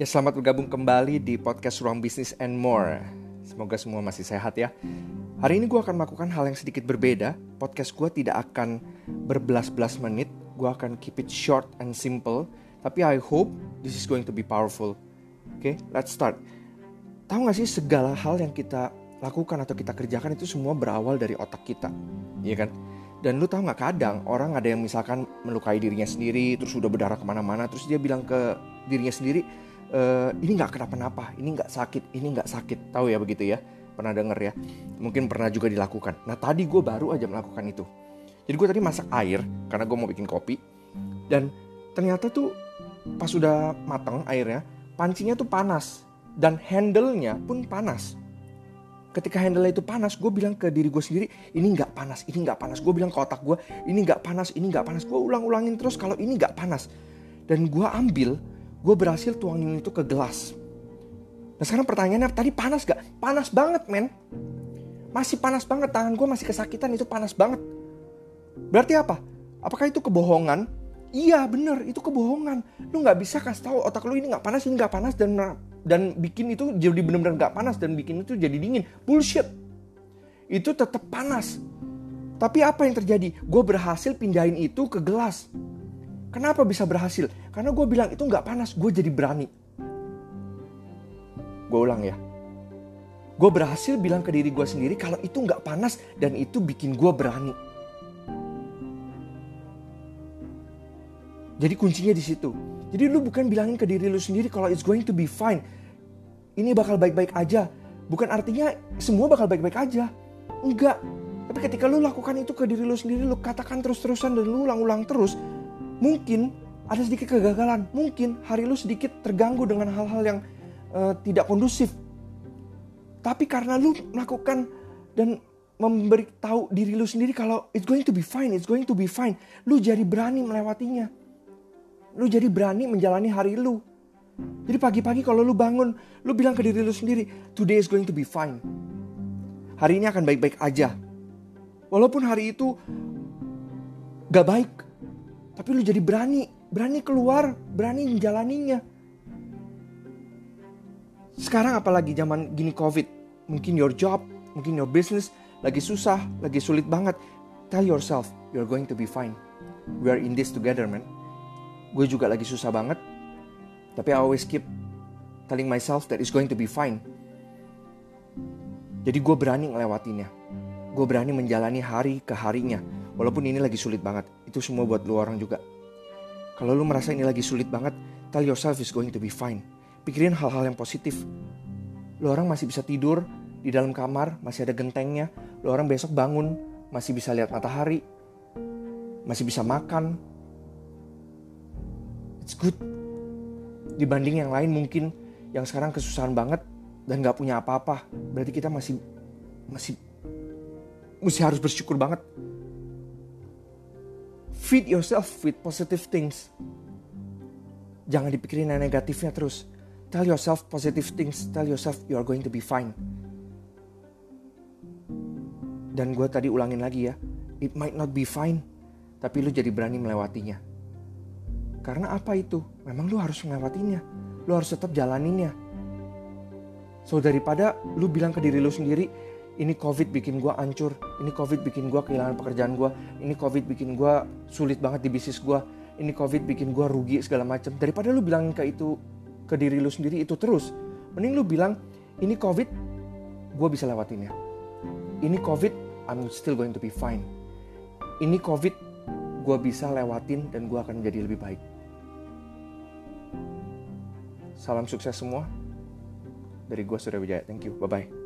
Ya selamat bergabung kembali di podcast Ruang Business and More. Semoga semua masih sehat ya. Hari ini gue akan melakukan hal yang sedikit berbeda. Podcast gue tidak akan berbelas-belas menit. Gue akan keep it short and simple. Tapi I hope this is going to be powerful. Oke, okay, let's start. Tahu gak sih segala hal yang kita lakukan atau kita kerjakan itu semua berawal dari otak kita. Iya kan? Dan lu tahu nggak kadang orang ada yang misalkan melukai dirinya sendiri, terus udah berdarah ke mana-mana, terus dia bilang ke dirinya sendiri, e, ini nggak kenapa-napa, ini nggak sakit, ini nggak sakit, tahu ya begitu ya? Pernah denger ya? Mungkin pernah juga dilakukan. Nah tadi gue baru aja melakukan itu. Jadi gue tadi masak air karena gue mau bikin kopi, dan ternyata tuh pas sudah matang airnya, pancinya tuh panas dan handle-nya pun panas ketika handle itu panas, gue bilang ke diri gue sendiri, ini nggak panas, ini nggak panas. Gue bilang ke otak gue, ini nggak panas, ini nggak panas. Gue ulang-ulangin terus kalau ini nggak panas. Dan gue ambil, gue berhasil tuangin itu ke gelas. Nah sekarang pertanyaannya, tadi panas gak? Panas banget men. Masih panas banget, tangan gue masih kesakitan, itu panas banget. Berarti apa? Apakah itu kebohongan? Iya bener, itu kebohongan. Lu nggak bisa kasih tahu otak lu ini nggak panas, ini nggak panas dan dan bikin itu jadi benar-benar nggak panas dan bikin itu jadi dingin. Bullshit. Itu tetap panas. Tapi apa yang terjadi? Gue berhasil pindahin itu ke gelas. Kenapa bisa berhasil? Karena gue bilang itu nggak panas, gue jadi berani. Gue ulang ya. Gue berhasil bilang ke diri gue sendiri kalau itu nggak panas dan itu bikin gue berani. Jadi kuncinya di situ. Jadi lu bukan bilangin ke diri lu sendiri kalau it's going to be fine. Ini bakal baik-baik aja. Bukan artinya semua bakal baik-baik aja. Enggak. Tapi ketika lu lakukan itu ke diri lu sendiri, lu katakan terus-terusan dan lu ulang-ulang terus, mungkin ada sedikit kegagalan. Mungkin hari lu sedikit terganggu dengan hal-hal yang uh, tidak kondusif. Tapi karena lu melakukan dan memberi tahu diri lu sendiri kalau it's going to be fine, it's going to be fine. Lu jadi berani melewatinya lu jadi berani menjalani hari lu. Jadi pagi-pagi kalau lu bangun, lu bilang ke diri lu sendiri, today is going to be fine. Hari ini akan baik-baik aja. Walaupun hari itu gak baik, tapi lu jadi berani, berani keluar, berani menjalaninya. Sekarang apalagi zaman gini covid, mungkin your job, mungkin your business lagi susah, lagi sulit banget. Tell yourself, you're going to be fine. We are in this together, man gue juga lagi susah banget. Tapi I always keep telling myself that it's going to be fine. Jadi gue berani ngelewatinnya. Gue berani menjalani hari ke harinya. Walaupun ini lagi sulit banget. Itu semua buat lu orang juga. Kalau lu merasa ini lagi sulit banget, tell yourself it's going to be fine. Pikirin hal-hal yang positif. Lu orang masih bisa tidur di dalam kamar, masih ada gentengnya. Lu orang besok bangun, masih bisa lihat matahari. Masih bisa makan, it's good dibanding yang lain mungkin yang sekarang kesusahan banget dan nggak punya apa-apa berarti kita masih masih masih harus bersyukur banget feed yourself with positive things jangan dipikirin yang negatifnya terus tell yourself positive things tell yourself you are going to be fine dan gue tadi ulangin lagi ya it might not be fine tapi lu jadi berani melewatinya karena apa itu? Memang lu harus melewatinya. Lu harus tetap jalaninnya. So daripada lu bilang ke diri lu sendiri, ini covid bikin gue hancur, ini covid bikin gue kehilangan pekerjaan gue, ini covid bikin gue sulit banget di bisnis gue, ini covid bikin gue rugi segala macam. Daripada lu bilang ke itu ke diri lu sendiri itu terus, mending lu bilang ini covid gue bisa lewatinnya. Ini covid I'm still going to be fine. Ini covid gue bisa lewatin dan gue akan menjadi lebih baik. Salam sukses semua. Dari gue Surya Wijaya. Thank you. Bye-bye.